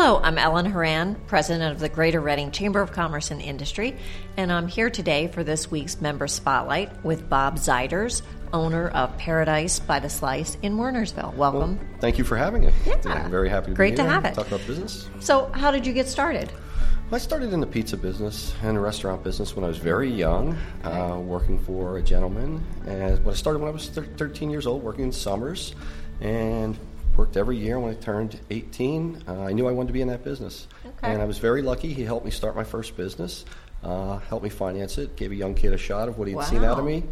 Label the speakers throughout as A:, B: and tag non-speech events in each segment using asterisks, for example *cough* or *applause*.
A: Hello, I'm Ellen Horan, President of the Greater Reading Chamber of Commerce and Industry, and I'm here today for this week's Member Spotlight with Bob Zeiders, owner of Paradise by the Slice in Wernersville. Welcome.
B: Well, thank you for having me.
A: Yeah.
B: I'm very happy to
A: Great
B: be
A: to have it.
B: Talk about business.
A: So, how did you get started?
B: I started in the pizza business and the restaurant business when I was very young, uh, working for a gentleman. And when I started when I was thir- 13 years old, working in summers, and worked every year. When I turned 18, uh, I knew I wanted to be in that business,
A: Okay.
B: and I was very lucky. He helped me start my first business, uh, helped me finance it, gave a young kid a shot of what he'd seen out of me,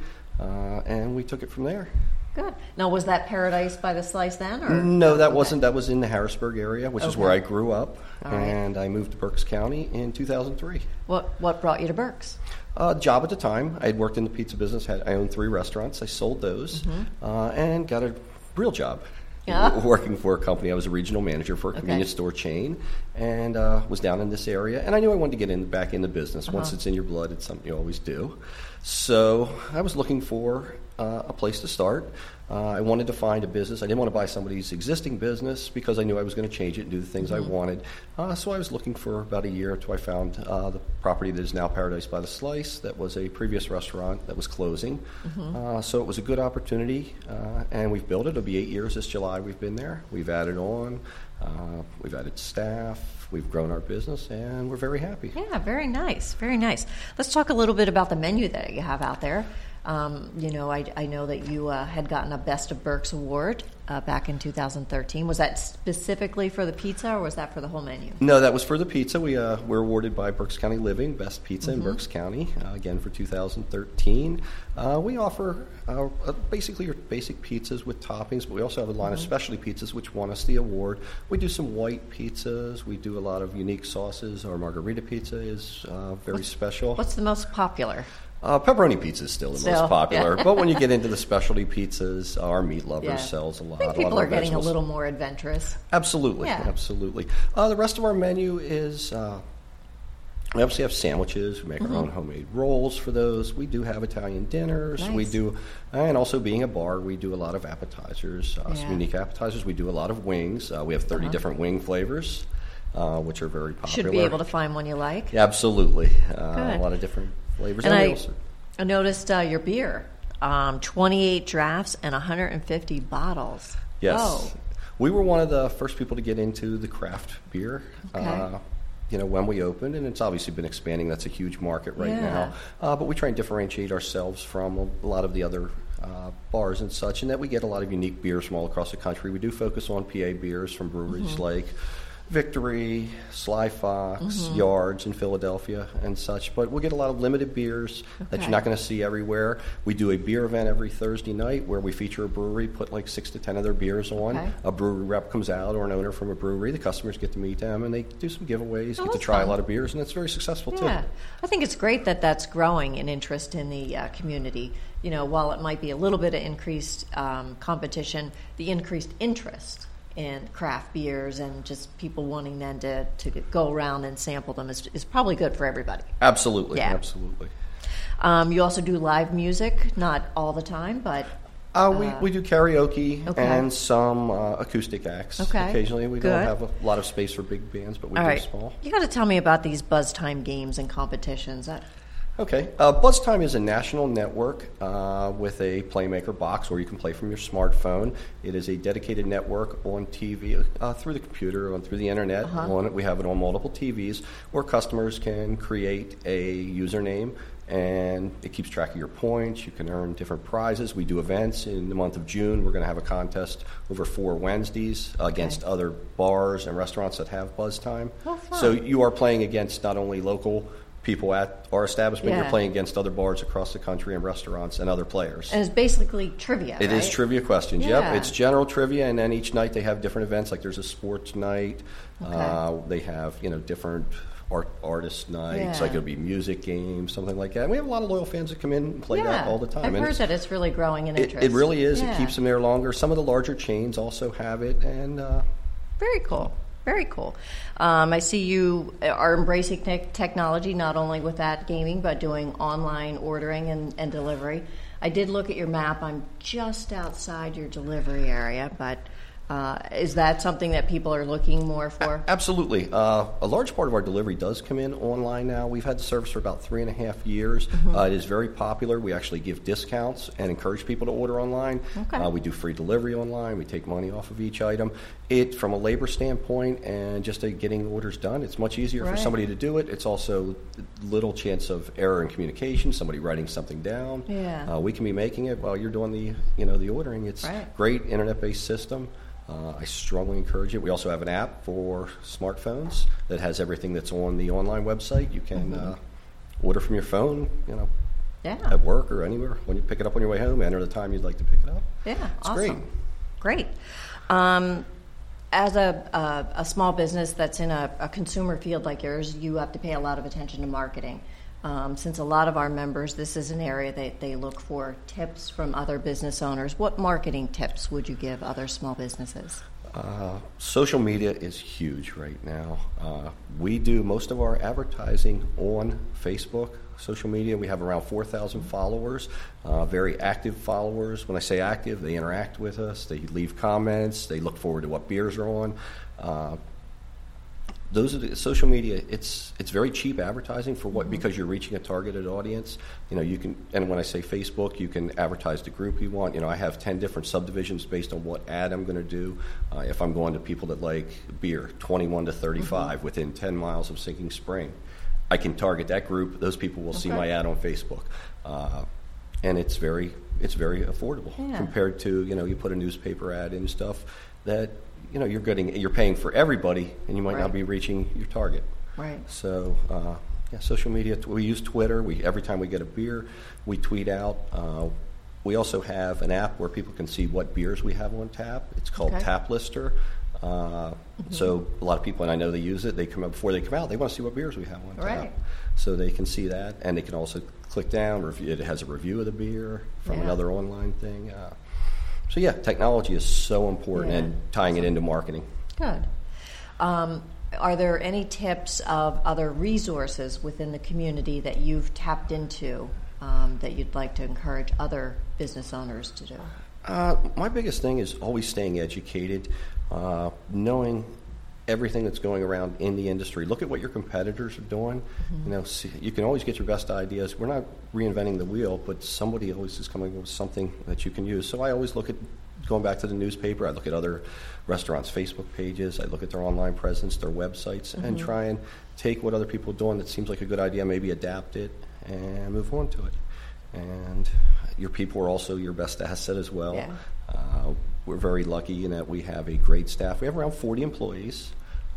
B: uh, and we took it from there.
A: Good. Now, was that Paradise by the Slice then? Or?
B: No, that
A: Okay.
B: wasn't. That was in the Harrisburg area, which is where I grew up,
A: right.
B: and I moved to Berks County in 2003.
A: What, what brought you to Berks?
B: Uh, job at the time, I had worked in the pizza business. Had I owned three restaurants. I sold those, uh, and got a real job.
A: Yeah. *laughs*
B: Working for a company, I was a regional manager for a
A: Okay.
B: convenience store chain, and uh, was down in this area. And I knew I wanted to get in back in the business. Once
A: Uh-huh.
B: it's in your blood, it's something you always do. So I was looking for uh, a place to start. Uh, I wanted to find a business. I didn't want to buy somebody's existing business because I knew I was going to change it and do the things I wanted. Uh, so I was looking for about a year until I found uh, the property that is now Paradise by the Slice. That was a previous restaurant that was closing. Uh, so it was a good opportunity, uh, and we've built it. It'll be eight years this July. We've been there. We've added on. Uh, we've added staff. We've grown our business, and we're very happy.
A: Yeah, very nice, very nice. Let's talk a little bit about the menu that you have out there. Um, you know, I, I know that you uh, had gotten a Best of Berks award uh, back in 2013. Was that specifically for the pizza, or was that for the whole menu?
B: No, that was for the pizza. We uh, were awarded by Berks County Living Best Pizza in Berks County uh, again for 2013. Uh, we offer uh, uh, basically your basic pizzas with toppings, but we also have a line of specialty pizzas which won us the award. We do some white pizzas. We do a lot of unique sauces. Our margarita pizza is uh, very special.
A: What's the most popular?
B: Uh, pepperoni pizza is still the
A: Still,
B: most popular,
A: yeah.
B: but when you get into the *laughs* specialty pizzas, our meat lovers
A: Yeah.
B: sells a lot.
A: I think
B: a lot
A: people
B: of
A: are getting a little more adventurous.
B: Absolutely,
A: Yeah.
B: absolutely. Uh, the rest of our menu is uh, we obviously have sandwiches. We make our own homemade rolls for those. We do have Italian dinners. We do, and also being a bar, we do a lot of appetizers, uh,
A: Yeah.
B: some unique appetizers. We do a lot of wings. Uh, we have 30 different wing flavors, uh, which are very popular.
A: Should be able to find one you like.
B: Yeah, absolutely. Uh, a lot of different flavors.
A: And I,
B: also-
A: I noticed uh, your beer, um, 28 drafts and 150 bottles.
B: Yes.
A: Oh,
B: We were one of the first people to get into the craft beer.
A: Okay.
B: Uh, you know, when we opened, and it's obviously been expanding. That's a huge market right
A: Yeah.
B: now. Uh, but we try and differentiate ourselves from a, a lot of the other uh, bars and such, and that we get a lot of unique beers from all across the country. We do focus on PA beers from breweries
A: Mm-hmm.
B: like Victory, Sly Fox,
A: Mm-hmm.
B: Yards in Philadelphia, and such. But we'll get a lot of limited beers that you're not going to see everywhere. We do a beer event every Thursday night where we feature a brewery, put like six to ten of their beers on.
A: Okay.
B: A brewery rep comes out or an owner from a brewery. The customers get to meet them and they do some giveaways,
A: Oh,
B: get to try
A: fun.
B: a lot of beers, and it's very successful
A: Yeah,
B: too.
A: I think it's great that that's growing in interest in the uh, community. You know, while it might be a little bit of increased um, competition, the increased interest in craft beers and just people wanting then to, to go around and sample them is, is probably good for everybody.
B: Absolutely,
A: Yeah.
B: absolutely.
A: Um, you also do live music, not all the time, but
B: Uh, we, we do karaoke
A: okay.
B: and some uh, acoustic acts.
A: Okay,
B: Occasionally, we
A: good.
B: don't have a lot of space for big bands, but we
A: all
B: do
A: right.
B: small.
A: You got to tell me about these buzz time games and competitions. That,
B: Okay. Uh, Buzz Time is a national network uh, with a Playmaker box where you can play from your smartphone. It is a dedicated network on TV, uh, through the computer, on through the internet. On it, we have it on multiple TVs where customers can create a username and it keeps track of your points. You can earn different prizes. We do events in the month of June. We're going to have a contest over four Wednesdays against
A: Okay.
B: other bars and restaurants that have Buzz Time.
A: Oh.
B: So you are playing against not only local people at our establishment,
A: Yeah.
B: you're playing against other bars across the country and restaurants and other players.
A: and it's basically trivia.
B: It is
A: right?
B: trivia questions.
A: Yeah.
B: Yep, it's general trivia, and then each night they have different events. Like there's a sports night. Uh, they have you know different art artist nights.
A: Yeah.
B: Like it'll be music games, something like that. And we have a lot of loyal fans that come in and play
A: yeah.
B: that all the time.
A: I've
B: And
A: heard
B: it's-
A: that it's really growing in
B: it,
A: interest.
B: it really is.
A: Yeah.
B: It keeps them there longer. Some of the larger chains also have it, and uh,
A: Very cool. Very cool. Um, I see you are embracing tech technology not only with that gaming, but doing online ordering and, and delivery. I did look at your map. I'm just outside your delivery area, but Uh, is that something that people are looking more for?
B: Absolutely. Uh, a large part of our delivery does come in online now. We've had the service for about three and a half years.
A: Mm-hmm.
B: Uh, it is very popular. We actually give discounts and encourage people to order online.
A: Okay.
B: Uh, we do free delivery online. We take money off of each item. It, from a labor standpoint and just uh, getting orders done, it's much easier
A: Right.
B: for somebody to do it. It's also little chance of error in communication. Somebody writing something down.
A: Yeah.
B: Uh, we can be making it while you're doing the you know the ordering. It's
A: Right.
B: great internet-based system. Uh, I strongly encourage it. We also have an app for smartphones that has everything that's on the online website. You can uh, order from your phone, you know,
A: Yeah.
B: at work or anywhere. When you pick it up on your way home, enter the time you'd like to pick it up.
A: Yeah,
B: It's
A: awesome.
B: great.
A: Great. Um, as a, a, a small business that's in a, a consumer field like yours, you have to pay a lot of attention to marketing. Um, since a lot of our members, this is an area that they look for tips from other business owners. What marketing tips would you give other small businesses?
B: Uh, social media is huge right now. Uh, we do most of our advertising on Facebook, social media. We have around 4,000 followers, uh, very active followers. When I say active, they interact with us, they leave comments, they look forward to what beers are on. Uh, those are the social media it's it's very cheap advertising for what because you're reaching a targeted audience. You know you can and when i say facebook you can advertise the group you want. You know i have 10 different subdivisions based on what ad i'm going to do. Uh, if i'm going to people that like beer 21 to 35 within 10 miles of sinking spring. I can target that group. Those people will see my ad on facebook. Uh, and it's very it's very affordable
A: Yeah.
B: compared to you know you put a newspaper ad in stuff that you know you're getting you're paying for everybody and you might
A: Right.
B: not be reaching your target
A: Right.
B: so uh, yeah social media we use twitter we every time we get a beer we tweet out uh, we also have an app where people can see what beers we have on tap it's called
A: Okay.
B: Taplister uh, so a lot of people and i know they use it they come out before they come out they want to see what beers we have on
A: Right.
B: tap so they can see that and they can also click down review it has a review of the beer from
A: Yeah.
B: another online thing uh, so yeah technology is so important
A: Yeah.
B: and tying it into marketing
A: Good. Um, are there any tips of other resources within the community that you've tapped into um, that you'd like to encourage other business owners to do?
B: Uh, my biggest thing is always staying educated, uh, knowing everything that's going around in the industry. Look at what your competitors are doing. Mm-hmm. You know, see, you can always get your best ideas. We're not reinventing the wheel, but somebody always is coming up with something that you can use. So I always look at going back to the newspaper. I look at other restaurants' Facebook pages. I look at their online presence, their websites, and mm-hmm. try and take what other people are doing that seems like a good idea, maybe adapt it and move on to it. And your people are also your best asset as well.
A: Yeah.
B: We're very lucky in that we have a great staff. We have around 40 employees.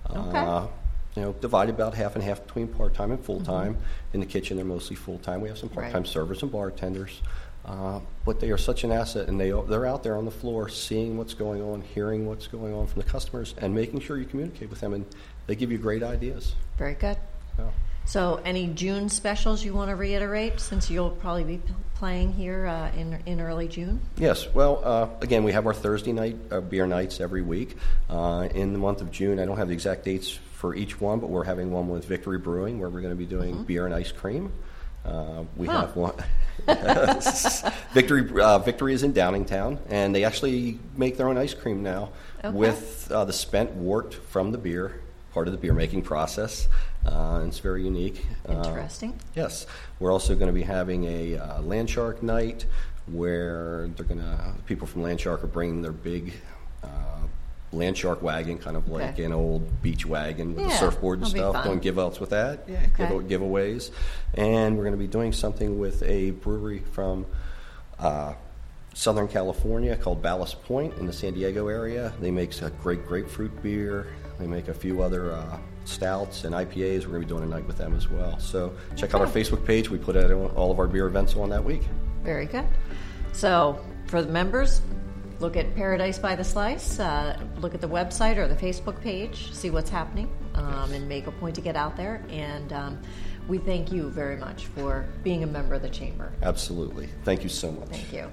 A: Okay.
B: Uh, you know, divided about half and half between part-time and full-time. In the kitchen, they're mostly full-time. We have some part-time
A: Right.
B: servers and bartenders. Uh, but they are such an asset, and they, they're out there on the floor seeing what's going on, hearing what's going on from the customers, and making sure you communicate with them, and they give you great ideas.
A: Very good.
B: So,
A: So, any June specials you want to reiterate since you'll probably be p- playing here uh, in, in early June?
B: Yes. Well, uh, again, we have our Thursday night uh, beer nights every week. Uh, in the month of June, I don't have the exact dates for each one, but we're having one with Victory Brewing where we're going to be doing beer and ice cream. Uh, we
A: Huh.
B: have one. *laughs* Victory uh, Victory is in Downingtown, and they actually make their own ice cream now
A: Okay.
B: with uh, the spent wort from the beer, part of the beer making process. Uh, it's very unique. Uh,
A: Interesting.
B: Yes, we're also going to be having a uh, land shark night where they're going to people from Land Shark are bringing their big uh, land shark wagon, kind of like
A: Okay.
B: an old beach wagon with a surfboard and stuff, doing give outs with that, yeah,
A: Okay.
B: give, giveaways, and we're going to be doing something with a brewery from. Uh, Southern California called Ballast Point in the San Diego area. They make a great grapefruit beer. They make a few other uh, stouts and IPAs. We're going to be doing a night with them as well. So check out our Facebook page. We put out all of our beer events on that week.
A: Very good. So, for the members, look at Paradise by the Slice, uh, look at the website or the Facebook page, see what's happening, um, and make a point to get out there. And um, we thank you very much for being a member of the Chamber.
B: Absolutely. Thank you so much.
A: Thank you.